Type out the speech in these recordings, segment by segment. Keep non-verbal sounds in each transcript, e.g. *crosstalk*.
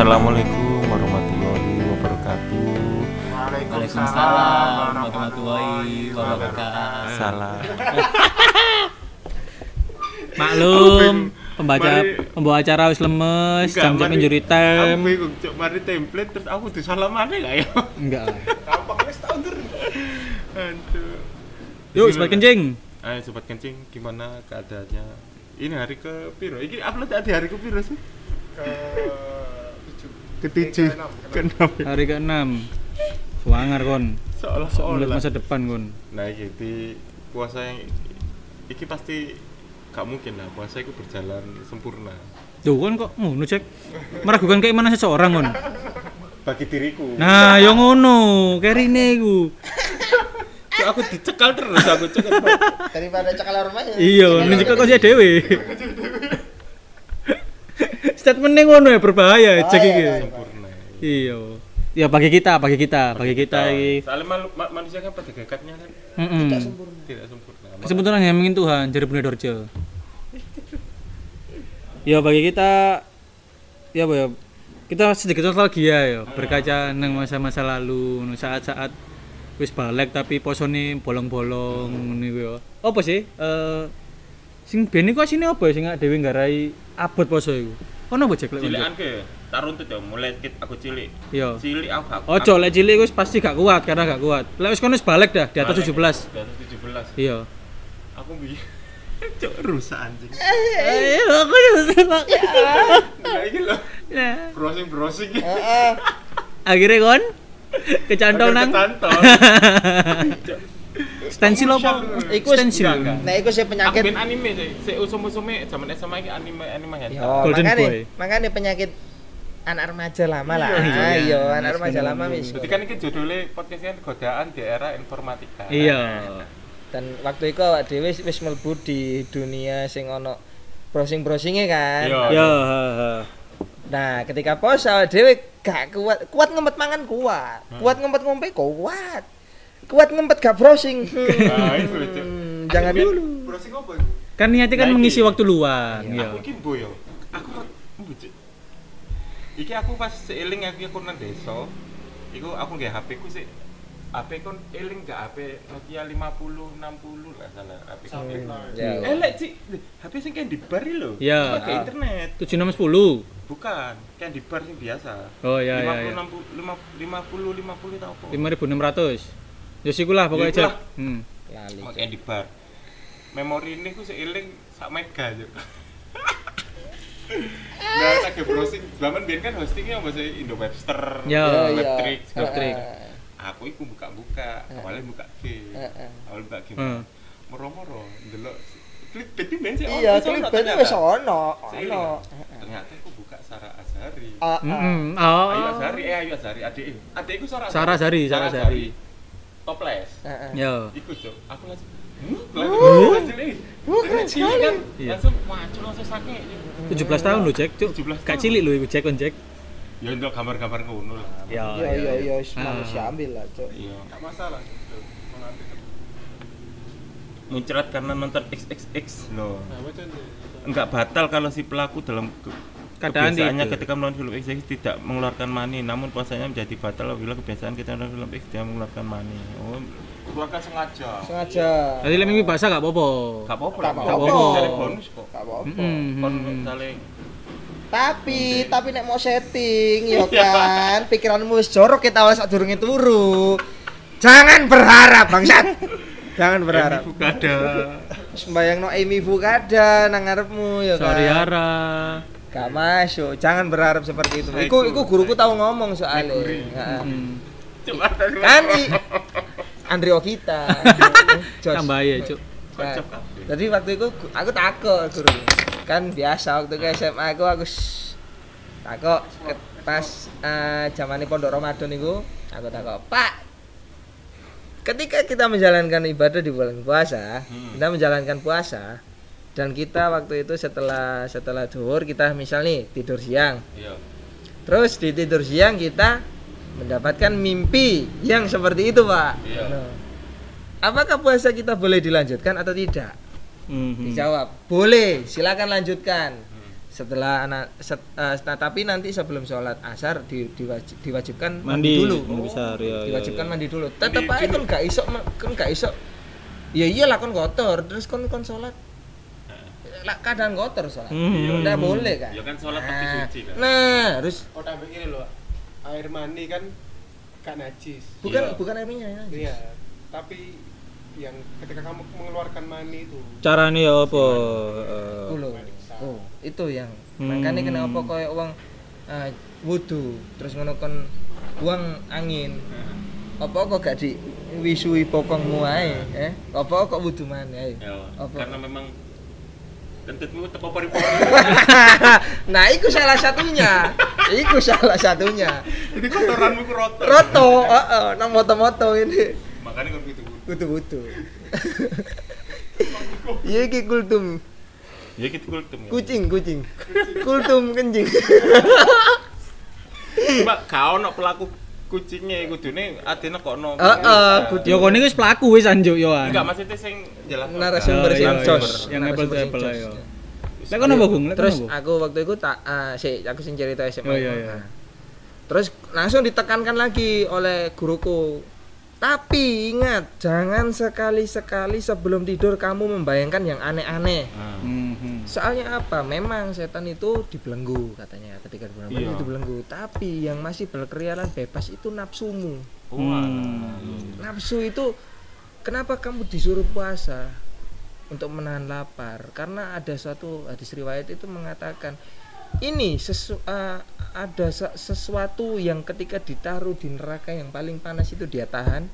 Assalamualaikum warahmatullahi wabarakatuh. Waalaikumsalam warahmatullahi wabarakatuh. Salah. *laughs* Maklum, pembaca Mari- pembawa acara wis lemes, jam-jam injury Aku time. bingung, cuk, mari template terus aku disalamane gak ya? Enggak lah. Aduh. Yuk, sebat kencing. Ayo sobat kencing, gimana keadaannya? Ini hari ke piro? Ini upload di hari ke piro sih? Ke tujuh, ke enam. Hari ke-6. Suangar kon. Melihat Seolah-olah. masa depan kon. Nah, iki di puasa yang iki pasti gak mungkin lah puasa itu berjalan sempurna Tuh kan kok ngono cek. Meragukan keimanan seseorang kon. bagi diriku. Nah, yo ngono, kerine iku. Aku dicekal terus aku cekal. daripada cekal rumah ya Iya, menunjukkan kok sih dhewe. Statementnya ngono ya berbahaya cek iki. sempurna. Iya. Ya bagi kita, bagi kita, bagi kita iki. Soalnya manusia kan pada gagaknya kan Mm-mm. tidak sempurna. Kesempurnaan yang ingin Tuhan, jadi Bunda Dorjo. ya bagi kita ya apa ya kita sedikit nostalgia ya berkaca nang masa-masa lalu nang saat-saat wis balik tapi posone bolong-bolong ngene kuwi ya. Apa sih? Eh sing ben iku asine apa ya sing dhewe nggarai abot poso iku. Ono apa cek lek Cilikan ke tak runtut ya mulai kit aku cilik. Iya. Cilik aku gak Ojo lek cilik wis pasti gak kuat karena gak kuat. Lek wis kono wis balik dah di atas 17. Di atas 17. Iya. Aku bi *laughs* Cuk rusak anjing. Ayo aku seneng. Nah, iki lho. Browsing browsing. Heeh. Akhirnya kon kecantol nang Kecantol. *laughs* stensil apa? Iku stensil. nah iku sih Aku penyakit ben anime sih. Si usum-usume zaman SMA iki anime anime hentai. yo Golden makanya Boy. makanya penyakit anak remaja lama lah Iya, iya iya. anak remaja lama wis Jadi kan iki judulnya podcastnya godaan di era informatika. Iya. dan waktu itu awak dhewe wis- mlebu di dunia sing ono browsing-browsingnya kan Iya. Ya, ha. Nah, ketika poso dhewe gak kuat, kuat ngempet mangan kuat, kuat ngempet ngombe kuat. Kuat ngempet gak browsing. *laughs* Nah, itu. Hmm, jangan dulu. Browsing apa? Kan niatnya kan Nah, mengisi waktu luang, Aku ya. iki boyo. Aku mbujuk. Iki aku pas seiling aku aku nang desa. Iku aku nggak HP ku sih HP kon eling gak HP Nokia 50 60 lah salah HP ku. Ya. Elek sih, HP sing kayak di bar lho. Ya. Cuma ke internet. 7 6 10. Bukan, kayak di bar sing biasa. Oh ya ya ya. 50 60 50 50 tau apa? 5600. Ya siku lah pokoknya Ya, cek. lah. Hmm. Lali. Kayak di bar. Memori ini ku seiling sak mega aja. *laughs* Nah, tak ke browsing. Zaman biyen kan hostingnya bahasa Indo Webster, Ya. Iya, iya. Webtrix, Webtrix. Heeh. Aku iku buka-buka, awalnya buka game. Heeh. Awal buka game. Moro-moro ndelok clickbait iki ben sih. Iya, klipet wis ono, ono. Ternyata aku buka Sarah Azhari. Ah, ah. Mm-mm. Oh. Ayu Azhari, eh Ayu Azhari, adik Adikku Sarah Sarah Azhari, Sarah Azhari. Toples. Heeh. Ya. Iku cok, aku langsung Wah, keren sekali. kan Iya. langsung muncul langsung sakit 17 tahun lo cek, cuk. 17 Gak cilik lo iku cek kon cek. ya untuk gambar-gambar ngono lah Ya. Iya, wis Ah. manusia ambil lah, Cuk. iya nggak masalah muncrat karena nonton XXX loh enggak batal kalau si pelaku dalam Keadaan kebiasaannya itu. ketika menonton film XX tidak mengeluarkan mani namun puasanya menjadi batal apabila kebiasaan kita menonton film X tidak mengeluarkan mani oh keluarkan sengaja Sengaja. Tadi lek minggu bahasa gak apa-apa. gak apa-apa Gak lah, apa-apa. cari bonus kok Gak apa-apa. Kon saling Tapi, tapi nek mau setting, ya *laughs* kan, pikiranmu wis jorok kita awal saat durunge turu. Jangan berharap, bangsat. *laughs* Jangan berharap. ada Sembayang no Amy Fukada nang ngarepmu ya kan. Sorry Ara. Gak masuk, jangan berharap seperti itu. Iku guru, iku guruku tahu ngomong soalnya. Heeh. Hmm. Kan i Andrio kita. *laughs* Tambah ya, cuk. Nah. Jadi waktu itu aku takut guru. Kan biasa waktu ke SMA aku aku takut ke- pas uh, zamane pondok Ramadan itu aku takut Pak ketika kita menjalankan ibadah di bulan puasa Hmm. kita menjalankan puasa dan kita waktu itu setelah setelah duhur kita misal nih tidur siang. Iya. Terus di tidur siang kita mendapatkan mimpi yang seperti itu pak. Iya. Nah, apakah puasa kita boleh dilanjutkan atau tidak? Mhm. Dijawab, boleh, silakan lanjutkan. setelah anak set, nah, tapi nanti sebelum sholat asar di, diwajib, diwajibkan Mandi dulu. mandi besar ya. ya, diwajibkan ya. mandi dulu. Mandi aja kan gak iso kan gak iso ya iyalah kon kotor. Terus kon kon sholat lah kadang kotor sholat Hmm. nggak boleh kan Ya kan sholat nah, suci kan. nah terus Oh tambah ini loh, air mani kan gak najis. bukan Iya. bukan air minyak ya. Iya, tapi yang ketika kamu mengeluarkan mani itu Caranya ya apa? Eh, besar. Oh, itu yang Hmm. makanya kenapa koyo wong uh, wudu terus ngono kon buang angin. Apa kok gak di wisui pokongmu ae, eh? Apa kok wudu maneh? Ya, Apa? karena memang kentutmu tepo pori-pori. *laughs* nah, itu salah satunya. itu salah satunya. Jadi kotoranmu ku roto. Roto, heeh, nang moto-moto ini. Makanya kan gitu. Wudu-wudu. *laughs* Iya iki kultum. Ya gitu kultum. Kucing, kucing. Kultum kencing. Cuma kau ono pelaku kucingnya kudune adine kok ono. Heeh, kucing. Ya kon iki wis pelaku wis anjuk yo an. Enggak maksudnya sing jelas. narasumber Ya, sing ya, jos. ya. Yang apple to apple ya. Lek kono Bung? Terus aku waktu itu tak ah, sih aku sing cerita SMA. Oh, iya, iya. Nah, Terus langsung ditekankan lagi oleh guruku. Tapi ingat, jangan sekali-sekali sebelum tidur kamu membayangkan yang aneh-aneh. Hmm. Soalnya apa? Memang setan itu dibelenggu katanya ketika di bulan Iya. itu dibelenggu. Tapi yang masih berkeliaran bebas itu nafsumu. Wah. Nafsu itu kenapa kamu disuruh puasa untuk menahan lapar? Karena ada suatu hadis riwayat itu mengatakan ini sesu, eh, ada se- sesuatu yang ketika ditaruh di neraka yang paling panas itu dia tahan,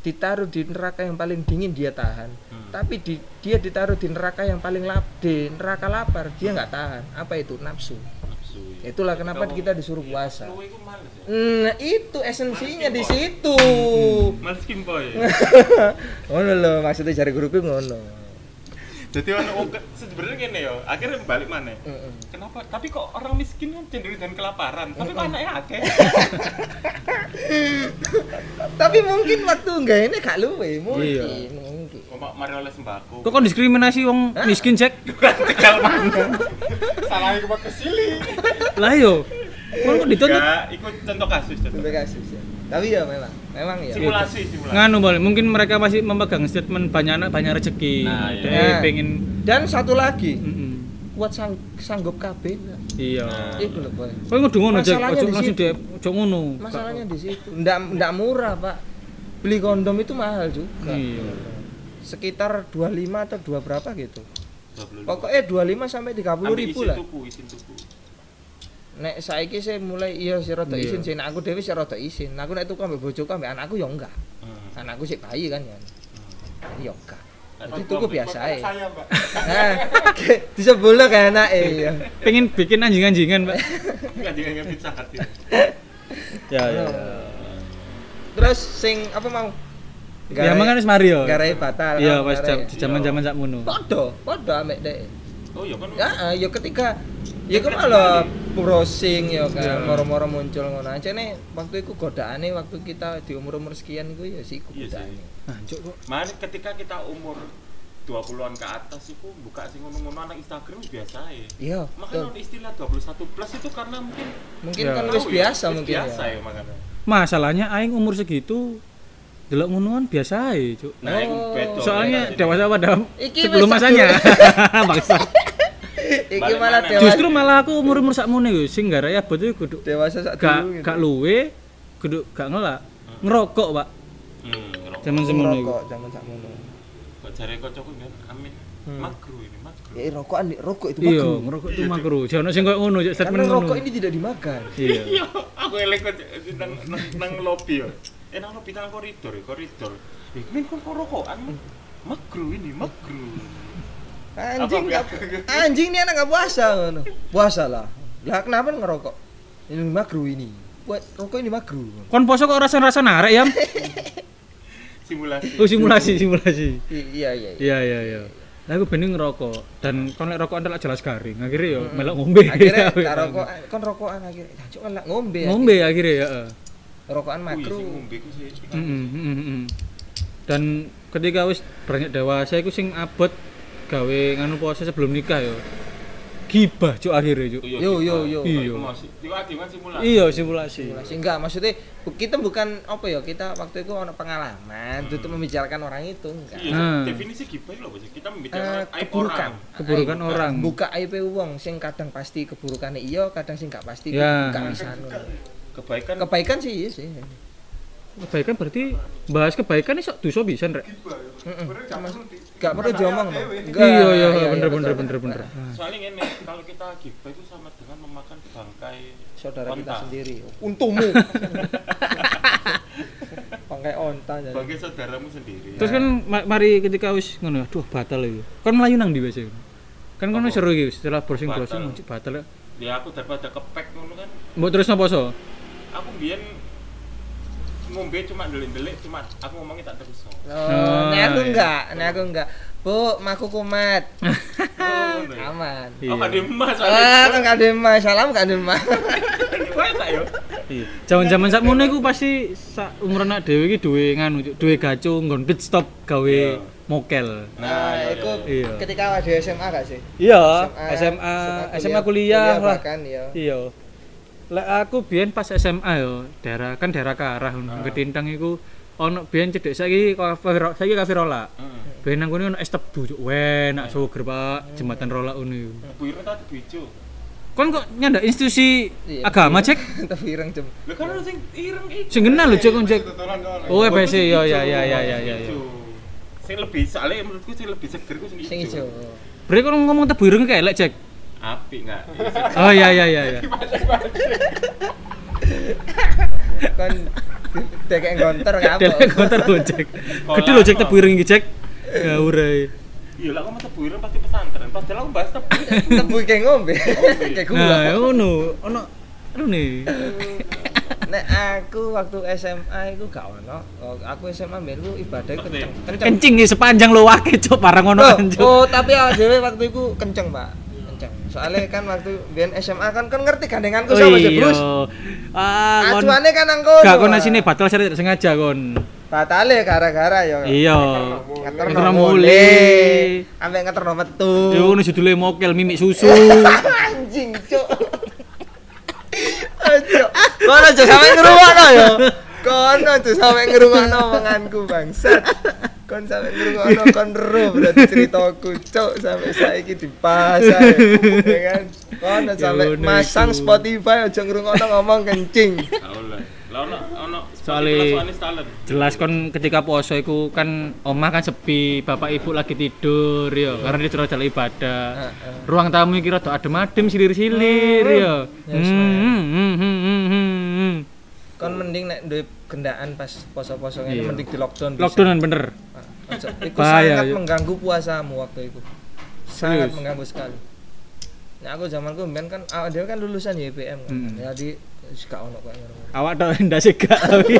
ditaruh di neraka yang paling dingin dia tahan. Hmm. Tapi di, dia ditaruh di neraka yang paling lap, di neraka lapar dia nggak tahan. Apa itu nafsu? Nafsu. ya. Itulah kenapa Kamu- kita disuruh puasa. Males ya. Nah, itu esensinya di situ. Males kimpo ya. *laughs* ngono lho maksudnya jari guruku ngono Jadi ono wong ke- sebenarnya gini ya, akhirnya balik mana? Heeh. Kenapa? Tapi kok orang miskin kan cenderung dan kelaparan, tapi kok anaknya akeh. *laughs* tapi mungkin waktu enggak ini gak luwe mungkin Iya. mungkin Kok mari oleh sembako. Kok kon diskriminasi wong miskin cek? *laughs* tegal mana? Salah yang ke sili. Lah yo. Kon kok dituntut Enggak, ikut contoh kasus contoh. Kasus ya tapi ya memang memang ya Simulasi, simulasi. nganu boleh mungkin mereka masih memegang statement banyak anak banyak rezeki Nah, iya. Nah. pengen dan satu lagi Mm-mm. kuat sang, sanggup KB iya Nah. itu loh boy Kowe kudu ngono Masalahnya ojo di langsung situ. dia ojo ngono. masalahnya di situ ndak ndak murah pak beli kondom itu mahal juga Iya. sekitar 25 atau dua berapa gitu 25. pokoknya 25 sampai 30 Ambil ribu lah tuku. Nek saiki saya mulai iya sih rada Iya. isin sih nek aku dhewe sih rada isin aku nek tuku ambek bojoku ambek anakku ya enggak Hmm. anakku sih bayi kan ya ya enggak Hmm. jadi tuku biasa ae nah bisa boleh kayak anak ya Pengen bikin anjing-anjingan, Pak. Enggak jangan pizza hut itu. Ya, ya. terus sing apa mau Ya emang kan wis Mario. garai batal Iya, kan, pas garai- jam- di zaman-zaman sak mono. podo podo ambek dek Oh iya kan. ya eh, ya ketika ya kan malah browsing ya kan moro-moro muncul ngono aja nih waktu itu godaane waktu kita di umur-umur sekian itu ya sih Iya godaane sih. Anjuk kok. Mana ketika kita umur 20-an ke atas itu buka sing ngono-ngono anak Instagram biasa ya. iya Makanya istilah 21 plus itu karena mungkin mungkin Ya. kan wis ya, biasa wis mungkin biasa ya ya makanya. Masalahnya aing umur segitu delok ngonoan biasa ae, Cuk. Nah, Oh. betul. Soalnya dewasa pada Iki sebelum wis masanya. *laughs* Bangsa. Iki malah dewasa Justru malah aku umur-umur sakmono iku sing gara ya betul kudu dewasa sak gak dulu gitu. gak luwe, kudu gak ngelak. Ngerokok, Pak. Hmm, ngerokok. Zaman semono iku. rokok zaman sakmono Kok jare kocokku kan amin. Hmm. Makro ini, makro. ya rokokan rokok itu Iya, makruh ngerokok itu makruh. Jangan sing koyo ngono, karena statement ngono. rokok ini tidak dimakan Iya. *laughs* Iya, aku elek kok nang nang, nang lobby ya. Eh nang lobby nang koridor, koridor. Eh, men kok rokokan? Makro ini, makro. Anjing Apa, nggak *laughs* anjing nih anak nggak puasa ngono puasa lah lah kenapa ngerokok ini makruh ini buat rokok ini makruh Kon poso kok rasa-rasa narek ya? *laughs* Simulasi. Oh simulasi, simulasi. I- iya iya iya. Iya, iya, iya. Nah, aku bening ngerokok dan kon lek rokok antek jelas garing. Akhirnya yo melok ngombe. akhirnya *laughs* tak rokok kan rokokan akhirnya jancuk kan lah ngombe Ngombe akhirnya ya. heeh. akhirnya. rokokan ngombe ku sih. Mm. Dan ketika wis beranjak dewasa iku sing abot gawe nganu puasa sebelum nikah yo. gibah cuk akhirnya cuk. Iya, Yo, yo, yo. Iya. Simulasi. Iya simulasi. Simulasi. enggak maksudnya kita bukan apa ya kita waktu itu ono pengalaman untuk membicarakan orang itu enggak Iya, Hmm. definisi gibah itu sih? Kita Eh, membicarakan aib keburukan orang. Keburukan Aib. orang. buka aib wong sing kadang pasti keburukannya iya kadang sing gak pasti Ya. anu. Kebaikan kebaikan sih iya sih Kebaikan berarti bahas kebaikan iso dosa bisa rek. Gak perlu diomong Iya iya iya, bener bener bener bener. soalnya ini kalau kita gibah itu sama dengan memakan bangkai saudara kita sendiri untukmu pakai *laughs* onta jadi Bangkai saudaramu sendiri. Terus kan ma- mari ketika wis ngono aduh batal iki. Kan melayu nang ndi biasa? Kan kono Apa? seru iki setelah browsing Batal. browsing muncul batal. ya. Ya aku daripada kepek ngono kan. Mbok terus napa so? Aku biyen ngombe cuma delik-delik cuma aku ngomongnya tak terus. Oh, Oh, nek aku iya. enggak, nek aku enggak. Bu, maku kumat. *laughs* Oh, ngono *laughs* ya. Aman. Oh, kan emas Ah, gak ada emas, salam gak ada emas. *laughs* Kowe tak yo. Iya. Zaman-zaman sakmono iku pasti sak umuran anak dhewe iki duwe nganu, duwe gacu nggon pit stop gawe Iya. mokel. Nah, iya, itu iya. ketika awal di SMA gak sih? Iya, SMA, SMA, kuliah lah. bahkan ya. Iya. Lek aku biyen pas SMA yo, daerah kan daerah Karah ngono. Ketintang iku ono biyen cedek saiki kafe saiki kafe rola. Heeh. Biyen nang kono ono es tebu, Cuk. Enak suger, Pak. Jembatan rola ngono. Buire ta dibijo. Kon kok nyandak institusi Iya. agama, Cek? *laughs* Tapi ireng jem. Lho kan sing ireng iki. Sing kenal lho, Cek, kon, Cek. Oh, EBC ya ya ya ya ya ya. ya. Sing lebih soalnya menurutku sing lebih seger ku sing Sing ijo. Berarti kon ngomong tebu ireng kayak elek, Cek. Apik enggak? Oh iya iya iya iya. *laughs* Kan dekek gontor kapok. Delek konter lho, Cek. Gede lho, Cek tebu ireng iki, Cek. Ya urai. Iya lah, aku mau tebu ireng pasti pesantren. Pas aku bahas tebu. Tebu kayak ngombe. *laughs* Kayak gua. Nah, ngono. Ono aduh nih. Nek aku waktu SMA iku gak ono. Oh, Aku SMA ku ibadah kenceng. Kenceng. Kencing nih sepanjang lo wake cok parang Oh, kan cok. oh, tapi awake dhewe waktu itu kenceng, Pak. Soalnya kan waktu biyen SMA kan kan ngerti gandenganku Oh sama sih, iya. Ah, Acuane kan nang kono. gak kon sini batal saya tidak sengaja kon. Batale gara-gara ya. Iya. Ngeterno mule. Ambek ngeterno metu. Yo ngono judule mokel mimik susu. *laughs* Anjing, Cuk. Ayo. Kono aja sampe ngrungokno ya. Kono aja sampe ngrungokno omonganku bangsat. Kon sampe ngrungokno kon ero berarti ceritaku, Cuk, sampe saiki dipasang. Ya kan? Kono sampe ngono masang. Spotify aja ngrungokno ngomong kencing. Soale- Soalnya. Jelas kon ketika poso iku kan omah kan sepi, bapak ibu lagi tidur ya, karena dia terus jalan ibadah. Ruang tamu iki rada adem-adem silir-silir ya. Yes, Hmm, man. hmm, hmm, hmm, hmm, hmm. Kon mending nek duwe gendaan pas poso-poso ngene Iya. mending di lockdown. bisa. Lockdownan bener. Ah, Aja, Iku Bahaya, sangat yuk. mengganggu puasamu waktu itu. Sangat Serius? mengganggu sekali. Nah, aku zamanku mbien kan awak dhewe kan lulusan YPM kan. Hmm. Jadi wis gak ono kok ngono. Awak tok *laughs* ndase gak *laughs* tapi.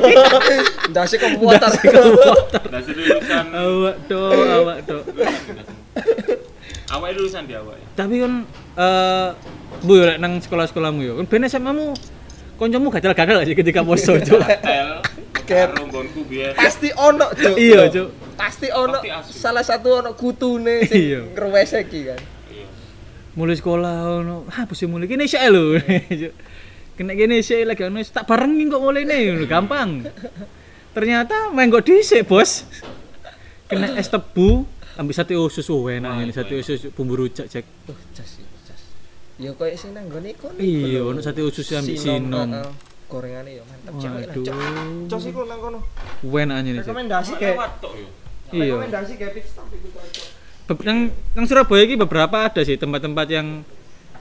Ndase komputer. Dari lulusan awak tok, *laughs* awak tok. awak lulusan dia awak. ya? Tapi kan eh bu lek nang sekolah-sekolahmu yo. Kan ben SMA-mu kancamu gagal-gagal sih ketika poso, *laughs* Cuk? Karo nggonku biyen. Pasti ono, Cuk. Iya, Cuk. Pasti ono salah satu ono kutune sing Iya. ngrewese iki kan. Iya. Mulai sekolah ono, ah bos mulai kene sik lho. *laughs* Cuk. Kena kene sik lagi ono tak barengin kok mulai nih, gampang. Ternyata main kok dhisik, Bos. Kena es tebu, ambil sate usus oh enak ini sate usus bumbu rujak cek. Oh, jas. Ya koyo sing nang gone iku. Iya, ono sate usus ambil sinom. heeh. Gorengane ya mantep cewek lah. Cos iku nang kono. Ini cek. Rekomendasi kayak. Iya. Rekomendasi kayak pit stop iku Nang, nang Surabaya ini beberapa ada sih tempat-tempat yang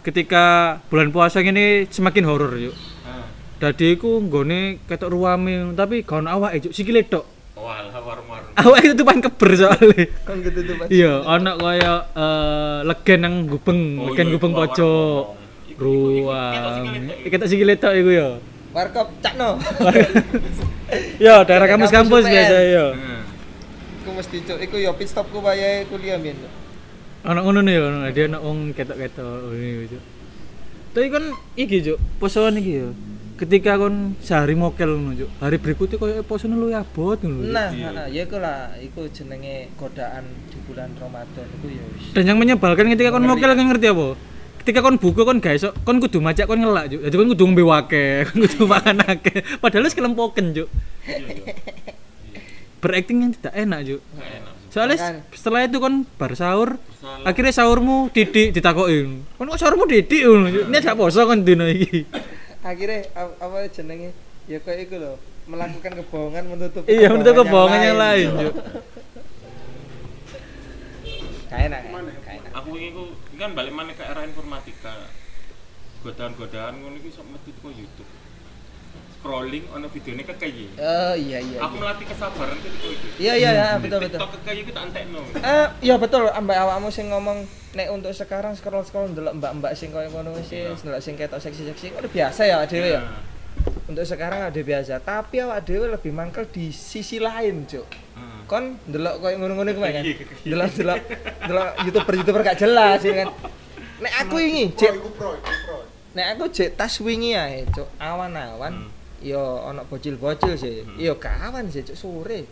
ketika bulan puasa ini semakin horor yuk. Heeh. Dadi iku nggone ketok ruame tapi gak ono awake juk sikile tok. Walah warung-warung. Awake tutupan keber soalnya. Kan ketutupan. Iya, ono kaya eh legen nang gubeng, Oh, legen iya, gubeng iku pojok. Ruang. iku- Ketok sikile tok iku ya. Warkop cakno. Ya, *laughs* daerah kampus-kampus Kampus UPN. biasa. Heeh. Iku mesti cuk, iku ya pit stopku wayahe kuliah mbiyen. Cuk. Ono ngono nih, ono dia ono wong ketok-ketok ini Cuk. Tapi kan iki Cuk, posoan iki ya. Ketika kon sehari mokel ngono hari berikutnya koyo posone lu abot ngono. Nah, Iya. heeh, ya iku lah, iku jenenge godaan di bulan Ramadan iku ya wis. Dan yang menyebalkan ketika kon mokel kan ngerti apa? ketika kon buka kon gak iso kon kudu macak kon ngelak juk jadi kon kudu ngombe wake *laughs* kon kudu makan akeh padahal wis kelempoken juk Iya, iya. *laughs* berakting yang tidak enak juk soalnya Makan. setelah itu kon bar sahur Bersalah. akhirnya sahurmu didik ditakokin kon kok sahurmu didik ngono juk ini gak poso kon dino iki *laughs* akhirnya ap- apa jenenge ya kayak itu loh melakukan kebohongan menutup iya untuk kebohongan yang lain juk kayak enak kayak enak Aku ini kan balik mana ke era informatika. Godaan-godaan ngono iki sok metu YouTube. Scrolling ono videone kekei. oh iya iya Aku melatih kesabaran ketika itu. iya iya iya betul betul TikTok kekei ku tak entekno. Eh, iya betul, ambek awakmu sing ngomong nek untuk sekarang scroll scroll ndelok mbak-mbak sing koyo ngono wis Iya. ndelok sing ketok seksi-seksi udah biasa ya dhewe ya. Nah, Untuk sekarang ada biasa, tapi awak dhewe lebih mangkel di sisi lain, Cuk. heeh. Kon ndelok koyo ngono-ngono kuwi kan. Iya, iya. Ndelok ndelok ndelok YouTuber-YouTuber gak jelas ya kan. Nek aku ini, Cek, nek aku cek tas wingi ae, Cuk. Awan-awan. Hmm. Yo ono bocil-bocil sih. Hmm. Yo kawan sih, Cuk, sore.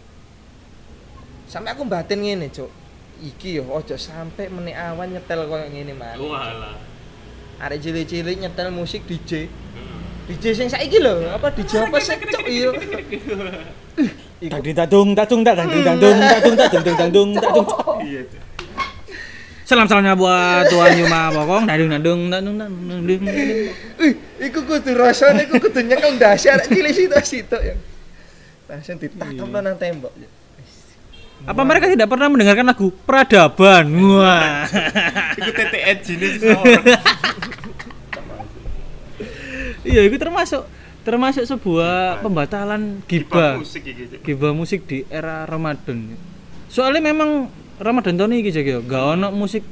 Sampai aku batin ngene, Cuk. Iki yo ojo sampai meneh awan nyetel koyo ngene man. Walah. Arek cilik-cilik nyetel musik DJ. DJ sing saiki lho, apa DJ apa sih, Cuk? Iya. Iku tak ding tak dung tak dung tak ding tak dung tak dung tak dung tak dung tak dung Iya. Cuk. salam salamnya buat tuan Yuma Bokong. Tak dung tak dung tak dung tak dung dung Ih, iku kudu rasane iku kudu nyekel ndase arek cilik situ-situ ya. Langsung ditakemno nang tembok. apa mereka tidak pernah mendengarkan lagu peradaban? Wah. Iku TTN jenis *laughs* iya itu termasuk termasuk sebuah pembatalan Gibah gibah. musik musik di era Ramadan. Soalnya memang Ramadan tahun ini gitu ya gak ono musik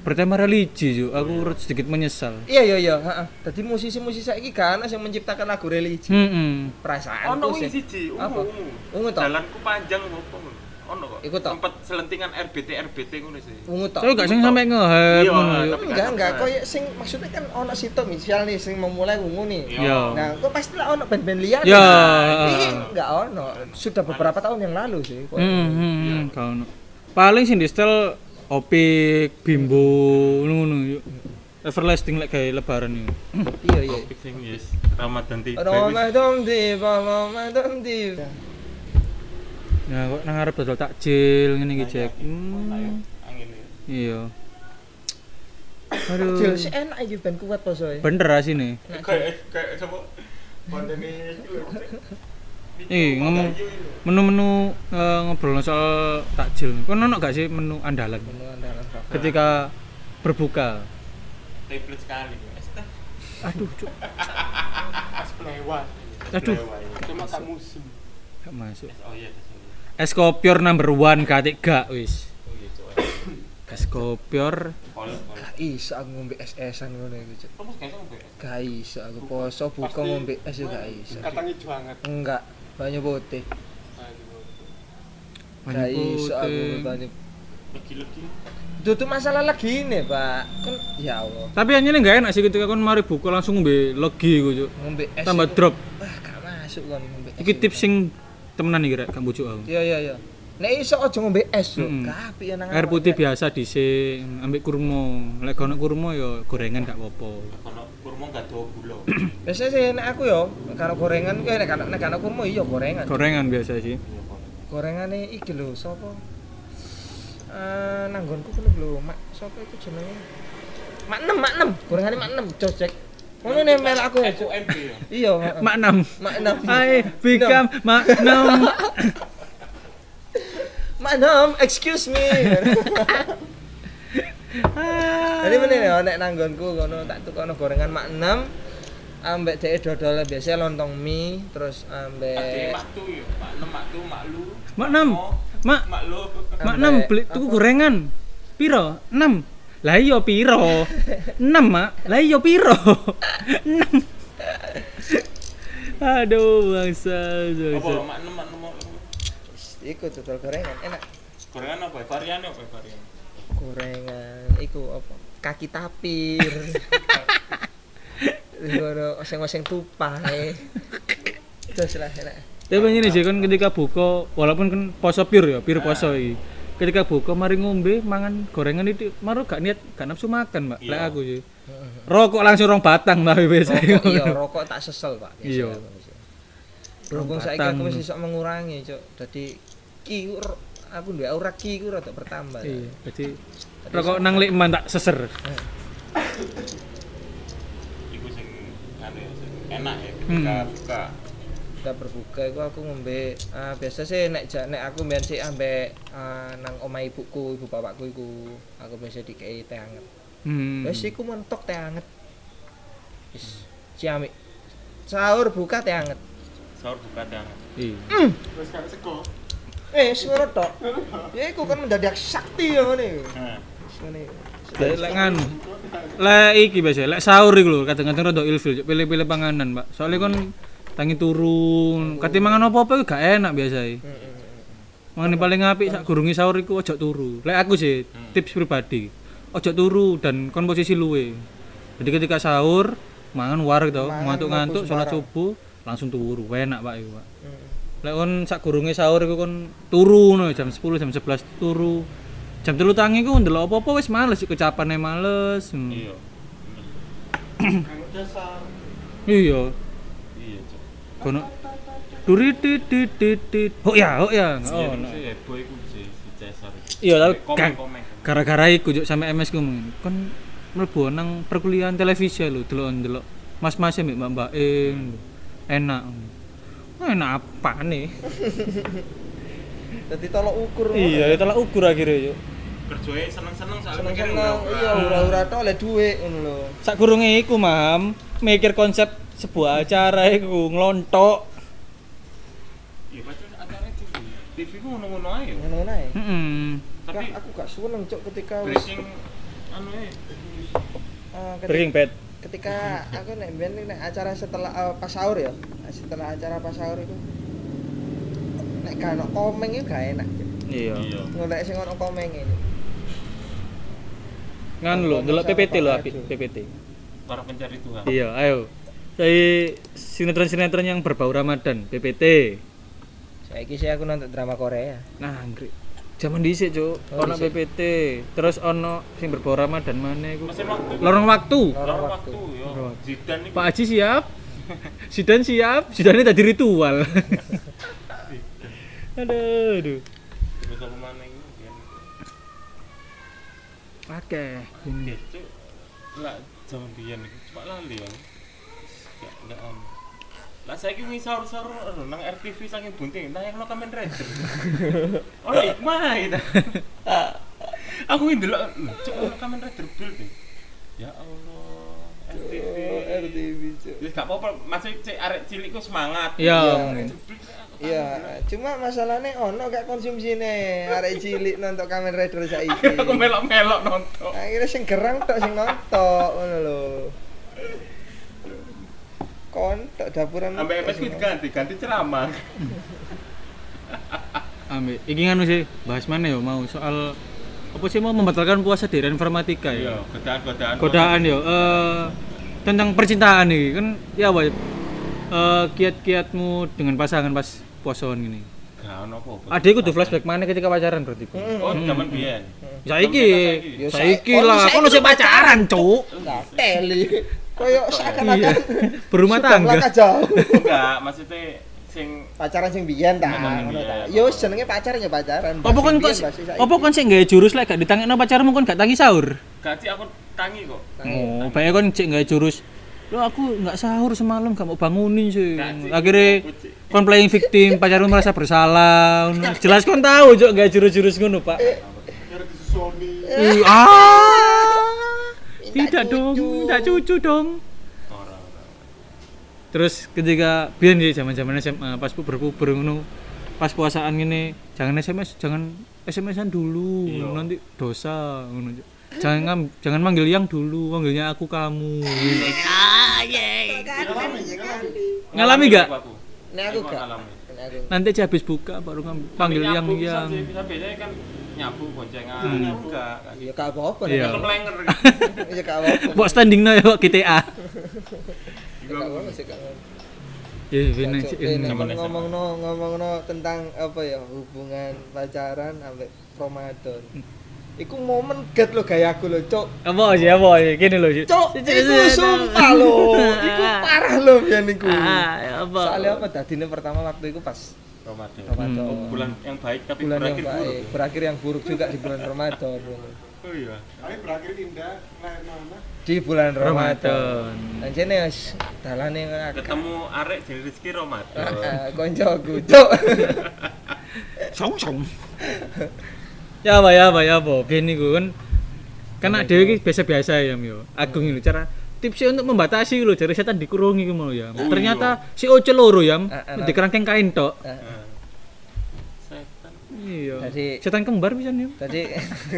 bertema religi ju aku sedikit menyesal Iya iya iya, heeh. Dadi musisi-musisi saiki kan yang menciptakan lagu religi. hmm, Perasaan Ono tuh wing sih. siji, Apa? ungu. Ungu tok. Jalanku panjang ngono. Ono kok. Iku tok. Sempet selentingan RBT RBT ngono sih. Ungu tok. tapi gak sing sampai nge-hype Iya, ngono yo. tapi enggak enggak koyo sing maksudnya kan ono situ misal nih sing memulai ungu nih. Iya. Nah, kok pasti lah ono band-band liar. Ya. Ini enggak ono. Sudah beberapa tahun yang lalu sih. koyo. Hmm, hmm, hmm, gak ono. Paling sing di setel Opik, Bimbo, ngono. Everlasting lek gawe lebaran yo. *clears throat* Iya iya. Topik sing yes Ramadan tiba. Ramadan tiba, Ramadan tiba. Nah, kok nang arep dodol takjil ngene iki, Jack. Hmm, Angin ya. iya. Aduh. Jil si enak iki ben kuat poso ya. Bener asine. Kayak kayak sapa? Pandemi Ih, ngomong menu-menu eh, ngobrol soal takjil. Kon ono gak sih menu andalan Menu andalan favorit. ketika berbuka? Tablet sekali. Es *laughs* teh. Aduh, cuk. Pas lewat. Aduh, Cuma tak musim. gak masuk. Oh iya, kopior number one katik gak wis. Oh iya, Cuk. Es pol. Gak iso aku ngombe es-esan ngono iku, Cuk. Gak iso aku poso buka ngombe es gak iso. Hijau hangat. Enggak, banyu putih. Gak iso aku putih. banyu. Lagi-lagi. Itu masalah lagi nih, Pak. Kan ya Allah. Tapi hanya ini gak enak sih ketika kon mari buka langsung ngombe legi ku cuk. Ngombe es. Tambah drop. Wah, gak masuk kan ngombe. Iki tips sing temenan iki rek gak bujuk aku. Iya iya iya. Nek iso aja ngombe es apik ya nang Air putih ya. biasa dhisik, ambek kurma. Lek ono kurma ya gorengan gak apa-apa. Kono kurma gak do gula. *clears throat* Biasanya sih nek aku yo, kalau gorengan eh nek nek nek kurma iya gorengan. Gorengan biasa sih. Iya. Gorengane iki lho, sapa? Eh nanggonku kuwi lho, Mak. Sapa iku jenenge? Mak 6, Mak 6. Gorengane Mak 6, cocek. Ngono nih mel aku ya. Ya. Iya. Mak 6. Mak 6. I become mak 6. *laughs* Mak 6, excuse me. *laughs* Jadi meneh ya nek nanggonku ngono tak tukono gorengan Mak 6. Ambek dhek dodol biasa lontong mie, terus ambek mak tu ya. Mak nem mak tu mak lu. Mak 6. Mak Mak lu. mak 6 beli tuku gorengan. Piro? 6. Lah iya piro? *laughs* 6, Mak. Lah iya piro? *laughs* 6. Aduh, bangsa. Apa mak nem mak nem. mak lu. Iku dodol gorengan enak. Gorengan apa? Varian apa varian? gorengan iku apa kaki tapir *laughs* ngono oseng-oseng tupai terus lah enak Tapi ini sih kan ketika buka walaupun kan poso pir ya, pir poso iki. ketika buka mari ngombe mangan gorengan itu maru gak niat gak nafsu makan mbak Iya. lek aku sih rokok langsung rong batang mbak biasa Rokok iya, rokok tak sesel, Pak. Iya. Berhubung batang. aku wis iso mengurangi, Cuk. Dadi ki aku duwe aura ki ku rada bertambah. iya jadi rokok nang lima tak seser Iku sing anu sing enak ya ketika Hmm. buka. Kita berbuka iku aku ngombe ah, biasa sih nek nek aku mbiyen sih ambek ah, nang omah ibuku, ibu bapakku iku aku biasa dikei teh anget. hmm. Wis iku mentok teh anget. Wis ciamik. Sahur buka teh anget. Sahur buka tangan. iya Wes gak sego. Eh, ngono tok. Ya iku kan mendadak sakti ya ngene. Nah, Wis ngene. Lek lek nganu. Lek iki biasa, lek sahur iku lho kadang-kadang rada ilfil, pilih-pilih panganan, Pak. Soalnya kon tangi turun, kate mangan apa-apa iku gak enak biasa. Mangan paling apik sak gurunge sahur iku ojo turu. Lek aku sih tips pribadi. Ojo turu dan kon posisi luwe. Jadi ketika sahur mangan to, Mangan ngantuk-ngantuk salat sembarang. subuh langsung turu. Enak, Pak iku, Pak. Hmm. Lek kon sak gurunge sahur iku kon turu no jam 10 jam 11 turu. Jam telu tangi ku ndelok apa-apa wis males kecapane males. Hmm. iya. Iya. Iya, Cuk. Kono duri dit dit dit dit. Oh ya, oh ya. Iya, Oh. heboh iku sih si Cesar. Iya, tapi gara-gara iku juk sampe MS ku kon mlebu nang perkuliahan televisi lho, delok-delok mas-mas mbek mbak-mbak enak. Wah, enak apa nih? *laughs* Dadi tolok ukur. Iya, itu lah ukur akhirnya yuk. Kerjoe seneng-seneng soalnya seneng mikir seneng ura-ura. iya ura-ura tok oleh dhuwit ngono lho. Sak gurunge iku, Mam, mikir konsep sebuah acara iku nglontok. Iya, padahal acaranya TV. TV ku ngono-ngono ae. yo. Ngono ae. Heeh. Tapi aku gak seneng cok ketika wis breaking anu e. eh, ketika, Breaking Bad. Ketika aku nek mbiyen nek acara setelah eh, pas sahur ya. Setelah acara pas sahur itu nek gak ono komeng itu gak enak. Iya. Iya. Ngono sing ono komeng itu. Ngan lho, delok PPT lho apik, PPT. Para pencari Tuhan. Iya, ayo. Saya sinetron-sinetron yang berbau Ramadan, PPT. Saiki sih aku nonton drama Korea. Nah, Anggrek. Zaman dhisik, Cuk. Oh, Ono. PPT, terus ono sing berbau Ramadan mana iku? Waktu. Lorong waktu. Lorong waktu. waktu yo. Lorong Zidan iku. Pak Haji siap. *laughs* Sidan siap. Sidan tadi ritual. *laughs* aduh, aduh. Oke. Ini. Lah zaman biyen cuma lali ya. Enggak enggak anu. Lah saiki wingi sahur-sahur anu, nang RTV saking bunting, nayangno Kamen Rider. *laughs* oh, hikmah itu. *laughs* Aku ini delok, "Loh, cuk ono Kamen Rider build nih. Ya Allah, RTV. RTV cuk. Ya gak apa-apa, masih cek arek cilik ku semangat. Ya. Iya, cuma masalahnya ono gak konsumsine arek cilik nonton Kamen Rider saiki. *laughs* Aku melok-melok nonton. Akhirnya sing gerang tok sing nonton ngono lho. Kon tok dapuran. Sampai MS ku diganti, ganti ceramah. Ambil. Iki nganu sih, bahas mana ya mau soal apa sih mau membatalkan puasa di informatika Iya, ya? godaan-godaan. Godaan yo. Eh tentang percintaan nih kan ya apa? Eh kiat-kiatmu dengan pasangan pas posoan gini. Adek kudu flashback mana ketika pacaran berarti. Ku? Oh, zaman biyen. Saiki, Ya, saiki saya- lah, kono sih pacaran, cuk. Enggak teli. Koyo seakan-akan Iya. Berumah sudah tangga. jauh. Enggak, maksudnya sing pacaran sing biyen ta, ngono ta. Yo jenenge pacaran ya pacaran. Apa kon kok apa kon sik nggawe jurus lek gak ditangekno pacarmu kon gak tangi sahur? gak sih aku tangi kok. Oh, bae kon cek nggawe jurus. Lo aku nggak sahur semalam gak mau bangunin sih. Gak. Akhirnya kon playing victim, pacarmu merasa bersalah. Jelas kon tahu juk gak jurus-jurus ngono, Pak. Ih, ah. Tidak dong, tidak cucu dong. Ora, ora. Terus ketika biyen di zaman-zaman SMA pas puber-puber ngono, pas puasaan gini, jangan SMS, jangan SMS-an dulu, Iya. nanti dosa ngono. Jangan ngam- jangan manggil yang dulu, manggilnya aku kamu. Ngalami gak? Aku. Gak. Nanti aja habis buka baru panggil yang yang. Nyapu boncengan, Hmm. enggak. kan. Ya gak apa-apa. Iya. Nyekel plenger. *laughs* Ya gak apa-apa. Mbok standing no ya kok GTA. Ya. Ya ini Zaman kon SMA. ngomongno ngomongno tentang apa ya hubungan pacaran sampai Ramadan. Iku momen get lo gayaku lo, Cuk. Apa sih apa sih? Gini loh. Cuk, iku sumpah lo. Iku parah lo biyen iku. Ah, apa? Soalnya apa dadine pertama waktu itu pas Ramadan. Ramadan. Oh, bulan yang baik tapi bulan yang berakhir baik, buruk. berakhir yang buruk juga di bulan Ramadan. Oh iya. Tapi berakhir indah, lain mana? Di bulan Ramadan. Anjene wis dalane Ketemu arek jadi rezeki Ramadan. *laughs* koncoku, Cuk. *laughs* Song song. ya apa ya apa ya apa. Biyen niku kan kan ada iki biasa-biasa ya yo. Agung ini cara tipsnya untuk membatasi lho jare setan dikurungi ku mau ya. Oh, Ternyata si Oce loro ya, Ah, ah, di kerangkeng kain tok. Nah. Setan. Iya. Jadi- setan kembar bisa nih. Tadi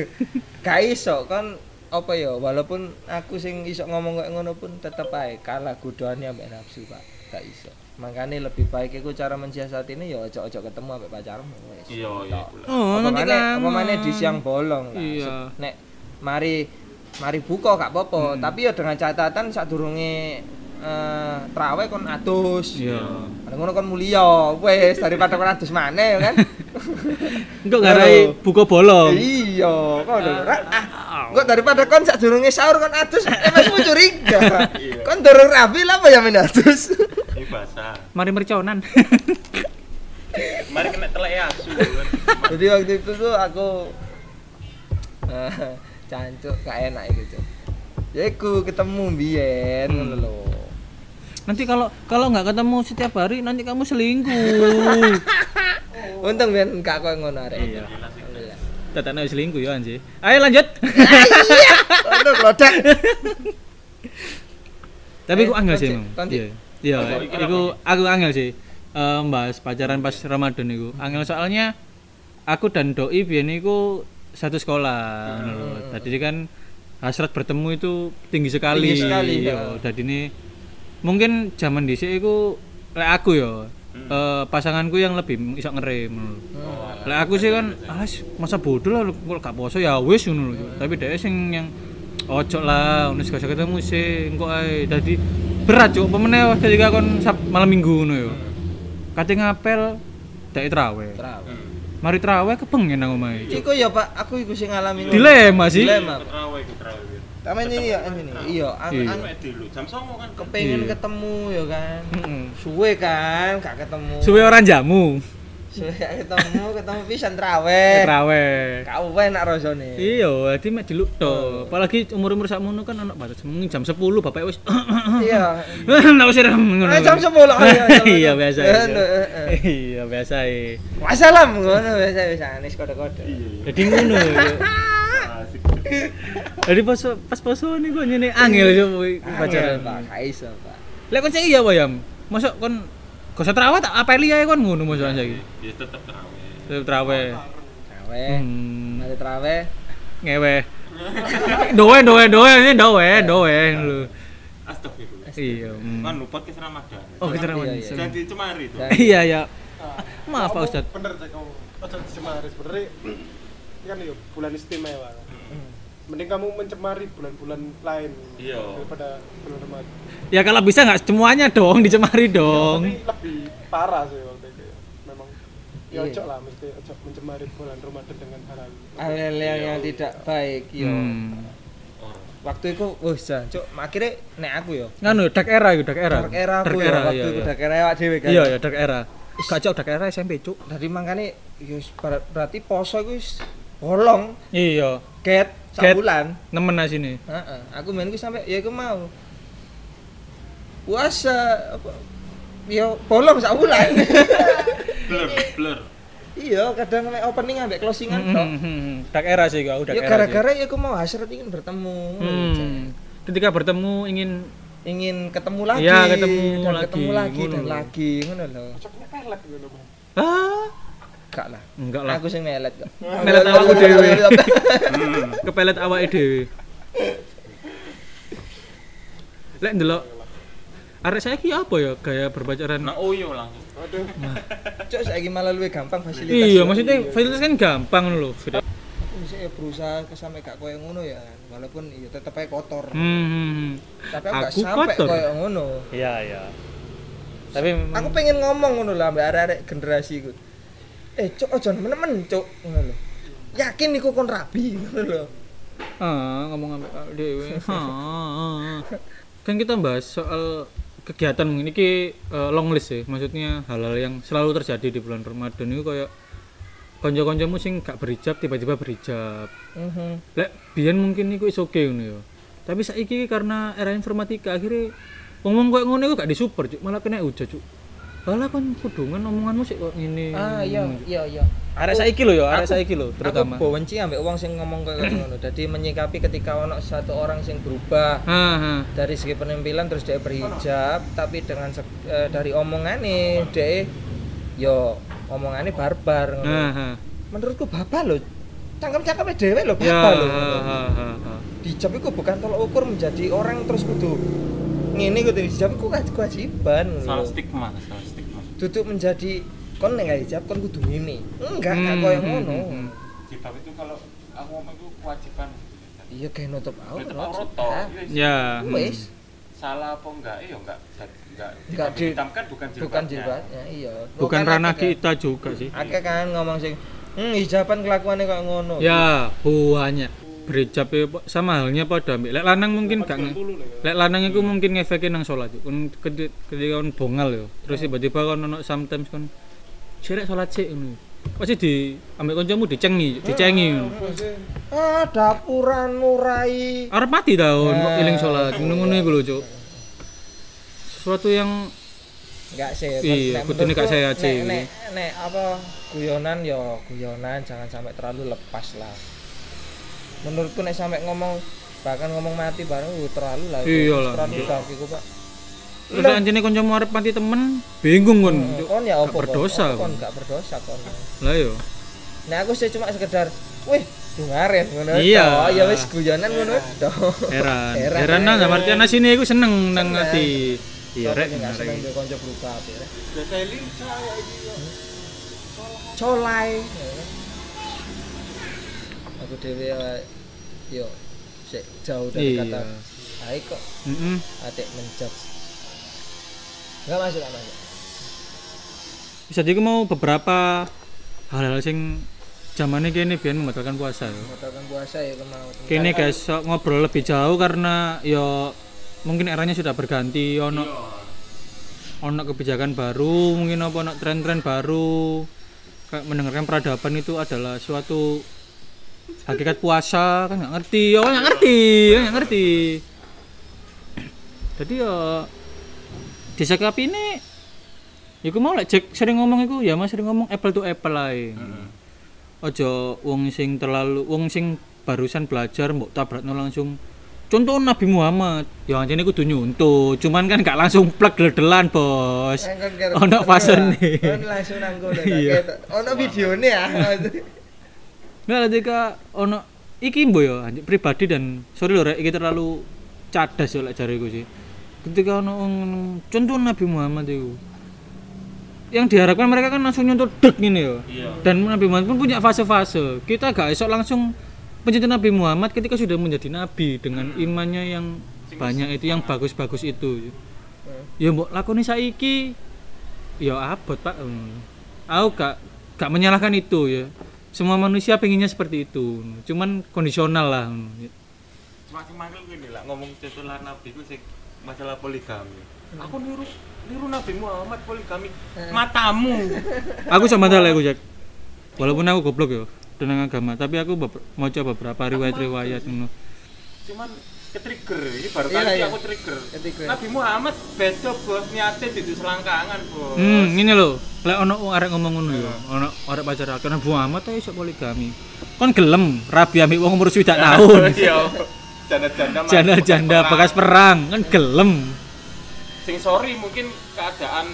*laughs* gak iso kan apa ya walaupun aku sing iso ngomong kayak ngono pun tetep ae kalah godhoannya ambek nafsu, Pak. Gak iso. Makanya lebih baik iku cara mensiasati ini ya ojo-ojo ketemu ambek pacarmu wis. Iya, iya. Tok. Oh, nanti Apa kamu. apa maneh di siang bolong lah. Iya. Nek mari mari buka gak apa-apa, Hmm. tapi ya dengan catatan sadurunge eh traweh kon atus. Iya. Ada ngono kon mulia, wis daripada kon maneh ya kan. *laughs* Enggak ngarai buka bolong. Iya, kok udah ra- ah. Daripada kon sadurunge sahur kon atus, eh masih mau curiga. *laughs* Iya. Kon durung rapi lah apa ya main atus. Ini basah. Mari merconan. *laughs* Mari kena telek asu kan. Jadi waktu itu tuh aku eh, cancuk gak enak itu, Cuk. Ya iku ketemu biyen ngono lho. Nanti kalau kalau nggak ketemu setiap hari nanti kamu selingkuh. *laughs* Untung biyen gak koyo ngono arek. Iya. Tatana selingkuh ya anjir. Ayo lanjut. Iya, *laughs* ono klodak. Tapi aku Eh, angel sih emang. Iya. Iya, iku aku angel sih. Eh bahas pacaran pas Ramadan iku. Angel soalnya aku dan doi biyen iku satu sekolah lho. Tadi kan hasrat bertemu itu tinggi sekali. Tinggi sekali, Iya, ya. Dadi ini mungkin zaman dhisik iku lek aku ya eh, pasanganku yang lebih iso ngerem ngono lho. Lek aku sih kan alas masa bodoh lah kalau gak poso ya wis ngono lho. Tapi dia sing yang ojo lah ngono segala ketemu sih engko ae dadi berat cuk pemeneh ketika kon malam minggu ngono yo. Kate ngapel dek traweh. Traweh. Mari traweh kepengen nang omahe. Cuk. Iku ya Pak, aku iku sing ngalami. Dilema sih. Dilema. Pak. Terawih ke terawih. Tamen ini ya ini. Iya, an, Iya. an dulu jam 09 kan. kepengen Iya. ketemu ya kan. Heeh. Suwe kan, gak ketemu. Suwe orang jamu. Ketemu, ketemu pisan traweh. Traweh. Kau wae nak rasane. Iya, dadi mek diluk to. Apalagi umur-umur sakmono kan ana batas. Mungkin jam 10 bapak wis *clears throat* Iya. *clears throat* Ndak usah ngono. Eh, jam 10 *laughs* iya, jam Iya 10. biasa. Eh, iya. eh, eh. Iya biasa. iya. Wassalam ngono biasa biasa anis kode-kode. Iya. Jadi ngono. ya. Asik. Jadi pas pas poso nih gue nyene angel yo pacaran. Pak, iso, Pak. Lek kon saiki ya apa ya? Masuk kon gak usah terawih tak apeli ae kon ngono masuk saiki. Ya tetap terawih. Tetep terawih. Traweh. Hmm. Mari traweh. Ngewe. Doe doe doe ini doe doe lho. Astagfirullah. Iya. hmm. Kan lupa ke Ramadan. Oh, kita Iya, rawan. iya. Jangan dicemari itu. Iya ya. Maaf Pak kamu Ustadz. Bener sih kamu. Ojo dicemari sebenarnya. Ini kan yuk bulan istimewa. Mending kamu mencemari bulan-bulan lain Iya. daripada bulan Ramadan. Ya kalau bisa nggak semuanya dong dicemari dong. Tapi lebih parah sih waktu itu. Memang ya Iya. ojo lah mesti ojo mencemari bulan Ramadan dengan hal Hal-hal yang, yang tidak baik yo. Hmm. Orang. Waktu itu wis jan, cuk, akhirnya nek aku yo. Nganu dark era itu dark era. Dark era aku Dark ya, era, waktu iya, itu iya. dark era awak dhewe kan. Iya ya dark era. Gak jauh dark era SMP cuk. Dari mangkane yo berarti poso iku wis bolong Iya. Ket. Sak bulan. Nemen lah sini. Heeh, aku main ku sampai ya aku mau. Puasa apa yo bolong sak bulan. *laughs* Blur, blur. iya, kadang mek opening ambek closingan Hmm, tok. hmm, hmm. Dark era sih kau, dark Ya era. gara-gara ya aku mau hasrat ingin bertemu. Hmm. Ketika bertemu ingin Ingin ketemu lagi. Iya, ketemu dan lagi, ketemu lagi dan ngono. lagi ngono lho. Ojo punya pelet gitu loh. Bang. ah Gak lah. enggak lah. Aku sing melet kok. *laughs* Melet awakku dhewe. Kepelet awake dhewe. Lek ndelok arek saiki apa ya gaya berpacaran? Nah, oyo langsung. Waduh. Cuk saiki malah luwih gampang fasilitas. Iya, ya. maksudnya fasilitas kan gampang lho. Aku bisa ya berusaha sampai gak koyo ngono ya. Walaupun iya tetep ae kotor. Hmm. Tapi aku gak Aku sampai kotor. koyo ngono. Iya, iya. Tapi Aku pengen ngomong ngono lah ambek arek-arek generasi iku. Eh, cuk ojo nemen-nemen, cuk. Ngono lho. yakin iku kon rabi ngono lho. Ah, ngomong ambek dhewe. *laughs* Kan kita bahas soal kegiatan mungkin ini long list ya. Maksudnya hal-hal yang selalu terjadi di bulan Ramadan itu kayak konco-koncomu sing gak berijab tiba-tiba berijab. Mhm. Lek biyen mungkin iku is oke ngono ya. Tapi saiki karena era informatika akhirnya ngomong koyo ngono iku gak disupport, Cuk. Malah kena hujat, Cuk. Lah kan kudungan omonganmu sih kok ngene. Ah iya iya iya. Arek saiki lho ya, arek saiki lho terutama. Aku benci ambek wong sing ngomong kayak ngono. Jadi menyikapi ketika ono satu orang sing berubah Ha ha. dari segi penampilan terus dia berhijab tapi dengan eh, dari omongane dia yo omongane barbar ngono. Ha ha. Menurutku babak lho. Cangkem-cangkeme dhewe lho Ya. babak lho. Hijab itu bukan tolok ukur menjadi orang terus kudu ngene kudu hijab kan kewajiban salah stigma salah stigma Duduk menjadi kon nek gak hijab kon kudu ngene. Enggak, enggak Hmm, koyo hmm, ngono. hmm, hmm. jilbab itu kalau aku ngomong itu kewajiban Iya kayak nutup Nutup aurat. aurat sudah. toh. Wis. Ya. Wis. salah apa enggak ya enggak enggak Enggak dihitamkan bukan jilbabnya Bukan jilbabnya, iya. Bukan ranah kan. kita juga sih. Akeh kan ngomong sing hmm hijaban kelakuannya kayak ngono. Ya, banyak. Berijab Pak. sama halnya pada ambek lek lanang mungkin gak lek lanang iku mungkin ngefekin nang salat Cuk. Kon kedi- ketika kon bongal yo. Terus tiba-tiba kon ono sometimes kon sirek salat sik ngono. Pasti di ambek kancamu dicengi, dicengi. Ah, dapuran murai. Arep mati tahun kok Nah. eling salat. Ngono-ngono iku lho, Cuk. Sesuatu yang Enggak sih. Iya, Nek kudune gak sehat sih. Nek, nek, nek apa guyonan ya guyonan jangan sampai terlalu lepas lah. Menurutku nek sampai ngomong bahkan ngomong mati bareng uh, terlalu lah. itu. Iya lah. Terlalu dark iku, Pak. terus anjene kancamu arep mati temen, bingung kon. Hmm, kon ya kon? berdosa, kon gak berdosa kon. Lah yo. Nah aku sih cuma sekedar, wih, dungaren ngono. Iya. Ya wis guyonan ngono toh. Heran. Heran, Heran nang heran. artian sini iku seneng nang Seneng. ati. Iya rek. bener, seneng rek. duwe kanca berubah apik rek. biasa lincah ya iki yo. colai aku dewe ya- yo sik jauh dari Iya. kata hai kok Heeh. atik menjudge enggak masuk enggak masuk Bisa jadi mau beberapa hal-hal sing zamane kene biyen membatalkan puasa yo. Membatalkan puasa ya kemau Kene guys sok ngobrol lebih jauh karena yo mungkin eranya sudah berganti ono ono kebijakan baru mungkin apa ono tren-tren baru kayak mendengarkan peradaban itu adalah suatu hakikat puasa kan nggak ngerti oh nggak ngerti oh, nggak ngerti. Jadi ya desa kapi ini Iku mau lek cek sering ngomong iku ya mas sering ngomong apple to apple ae. Ojo wong sing terlalu wong sing barusan belajar mbok tabrakno langsung. Contoh Nabi Muhammad ya anjene kudu nyuntuh cuman kan gak langsung plek gledelan bos. Ono fasene. *laughs* Kan langsung nanggo Iya. ono videone ya nggak ketika ono iki mbo ya pribadi dan sorry lho rek iki terlalu cadas ya lek jariku sih. Ketika ono contoh Nabi Muhammad itu yang diharapkan mereka kan langsung nyuntuh dek gini ya Iya. dan Nabi Muhammad pun punya fase-fase. Kita gak esok langsung pencinta Nabi Muhammad ketika sudah menjadi nabi dengan imannya yang banyak itu yang bagus-bagus itu. Ya mbok lakoni saiki ya abot pak. Hmm. aku gak gak menyalahkan itu ya semua manusia pengennya seperti itu. Cuman kondisional lah. Semakin mangkel gini lah ngomong contoh nabi ku sing masalah poligami. Aku niru niru Nabi Muhammad poligami. Matamu. *laughs* aku sama lah aku Jack. Walaupun aku goblok ya tentang agama. Tapi aku mau coba beberapa riwayat-riwayat ngono. Cuman ke-trigger ini baru Iya, kali iya. aku trigger. Ke-trigger. Nabi Muhammad beda bos niatnya di selangkangan bos. Hmm, ini loh. Lek ono wong arek ngomong ngono ya. Ono arek pacar aku Nabi Muhammad ta iso poligami. Kon gelem rabi ambek wong umur swidak *laughs* tahun. Iya. Janda-janda Janda-janda bekas perang kan gelem. Sing sorry mungkin keadaan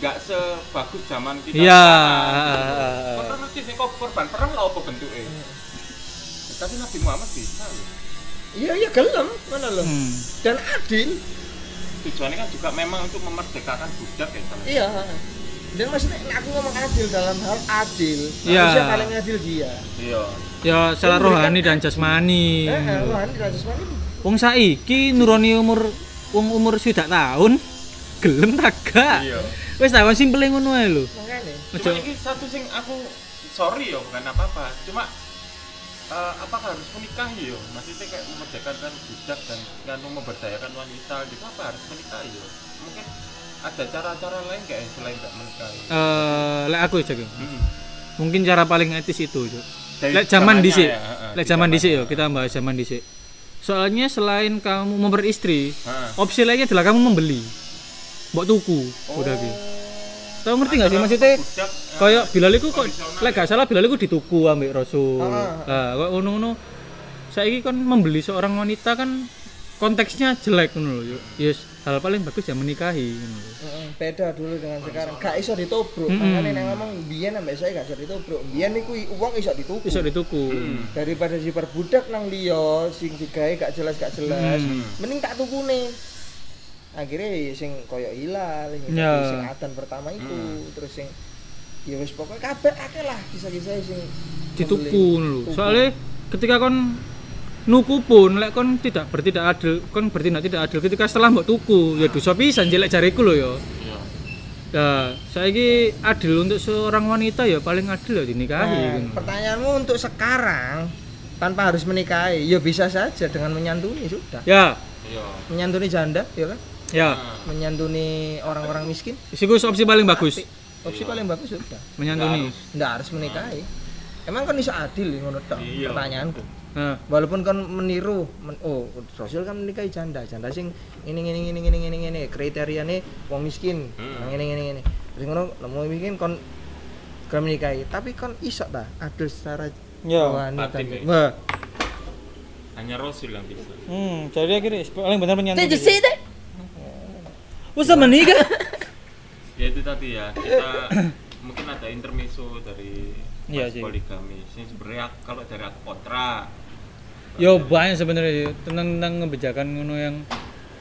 nggak sebagus zaman kita. Iya. sing kok korban perang lah apa bentuknya? Tapi Nabi Muhammad bisa loh. Iya iya gelem mana lo Hmm. dan adil Tujuannya kan juga memang untuk memerdekakan budak ya. Bang. iya dan maksudnya aku ngomong adil dalam hal adil Iya. manusia paling adil dia Iya. Ya secara rohani dan jasmani. eh eh, rohani dan jasmani Wong saiki nuruni umur wong umur swidak tahun gelem ta gak? Iya. Wis tak simpel ngono ae lho. makanya Ojo. Cuma ini satu sing aku sorry ya bukan apa-apa. Cuma eh, apakah harus menikahi yo maksudnya kayak memerdekakan budak dan kan memberdayakan wanita gitu apa harus menikahi yo mungkin ada cara-cara lain nggak ya selain nggak menikahi Eh, lek aku ya. Hmm. Mungkin cara paling etis itu. Dari Lek zaman dhisik. ya, Lek di zaman dhisik ya. yo, kita bahas zaman dhisik. Soalnya selain kamu memberistri, Heeh. opsi lainnya adalah kamu membeli. Mbok tuku, udah gitu. Tahu ngerti nggak sih maksudnya? Kayak Bilal iku kok lek gak salah Bilal iku dituku ambek Rasul. Ah. Nah, kok ngono-ngono. Saiki kan membeli seorang wanita kan konteksnya jelek ngono lho. Yes, hal paling bagus ya menikahi ngono beda dulu dengan sekarang. Gak iso ditobruk. Mm-mm. Makanya nek ngomong biyen ambek saya gak iso ditobruk. Biyen iku i- uang iso dituku. Iso dituku. Hmm. Daripada si perbudak nang liya sing digawe gak jelas gak jelas. Hmm. Mending tak tukune. Akhirnya ya sing koyo hilal, sing, Ya. sing atan pertama itu, Hmm. terus sing ya wis pokoknya kabeh akeh lah kisah-kisah sing dituku lho. Soalnya ketika kon nuku pun lek kon tidak bertindak adil, kon bertindak tidak adil ketika setelah mbok tuku ya dosa pisan jelek jariku lho ya. Iya. Nah, saiki adil untuk seorang wanita ya paling adil ya dinikahi Nah, ngono. pertanyaanmu untuk sekarang tanpa harus menikahi, ya bisa saja dengan menyantuni sudah. Ya, Iya. Menyantuni janda, ya kan? Ya. Menyantuni orang-orang miskin, Isiku opsi paling bagus. opsi paling bagus sudah. Menyantuni. Nggak harus menikahi. Emang kan bisa adil ya, ngono tok. Iya. Pertanyaanku. Nah, Walaupun kan meniru, men- oh Rasul kan menikahi janda, janda sing ini ini ini ini ini ini kriteriane wong miskin, Hmm. ini ini ini. Terus ngono wong miskin kon kan menikahi, tapi kon iso ta adil secara Ya, wanita. ya. Wah, hanya Rasul yang bisa hmm, jadi akhirnya paling benar menyantuni. Usah menikah. ya itu tadi ya kita *coughs* mungkin ada intermezzo dari Iya mas sih. poligami ini sebenarnya kalau dari aku kontra Yo banyak sebenarnya tentang tentang kebijakan ngono yang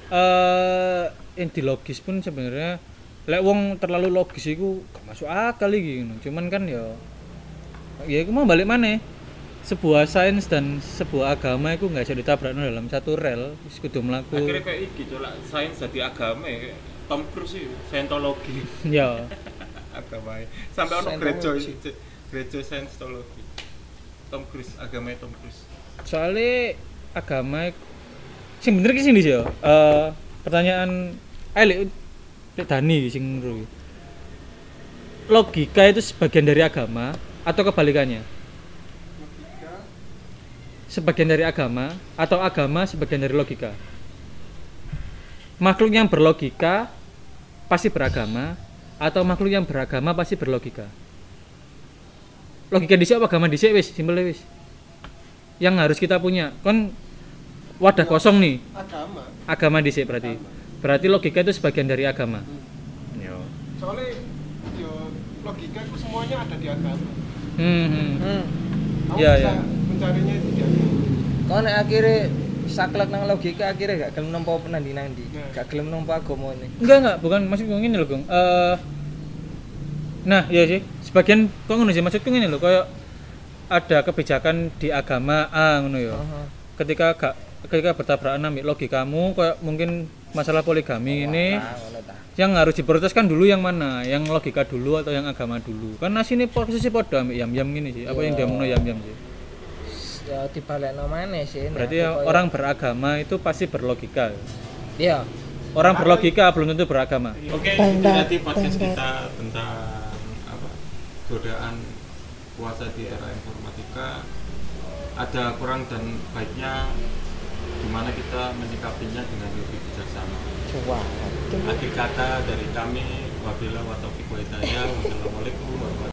eh yang di logis pun sebenarnya lek wong terlalu logis iku gak masuk akal iki ngono. Cuman kan ya ya iku mau balik mana sebuah sains dan sebuah agama itu nggak bisa ditabrak dalam satu rel wis kudu mlaku. Akhirnya kayak iki coba sains jadi agama ya. Tom Cruise sih Scientology. Ya. *laughs* Agama sampai ono Scientology. gereja gereja Scientology. Tom Cruise agamanya Tom Cruise. Soalnya agama sing bener ki sini sih ya? Eh, pertanyaan lek lek Dani sing logika itu sebagian dari agama atau kebalikannya sebagian dari agama atau agama sebagian dari logika. Makhluk yang berlogika pasti beragama atau makhluk yang beragama pasti berlogika. Logika dhisik apa agama dhisik wis simpel wis. Yang harus kita punya. Kan wadah kosong nih. Agama. Agama dhisik berarti. Berarti logika itu sebagian dari agama. Yo. soalnya yo logika itu semuanya ada di agama. Hmm, hmm. Hmm. Iya, bisa iya. Mencarinya itu di agama Kau nek akhirnya saklek nang logika akhirnya gak gelem nampa nandi nandi, Nah. gak gelem nampa agama ini. enggak enggak bukan maksud gue gini loh Gong Eh, nah iya sih. Sebagian kok ngono sih? Maksudku gini loh kayak ada kebijakan di agama A ngono ya. Aha. ketika gak ketika bertabrakan ambil logikamu kayak mungkin masalah poligami ini Nah, yang harus diproteskan dulu yang mana? Yang logika dulu atau yang agama dulu? Kan nasi ini posisi podo ambil yam yam gini sih. Apa yang dia mau yam yam sih Ya dibalekno maneh sih. berarti ya orang beragama itu pasti berlogika Iya. orang berlogika belum tentu beragama Oke, itu tadi podcast kita tentang apa godaan puasa di era informatika. Ada kurang dan baiknya gimana kita menyikapinya dengan lebih bijaksana. Wah. Akhir kata dari kami, wabillahi wa taufiq wa hidayah. Wassalamualaikum warahmatullahi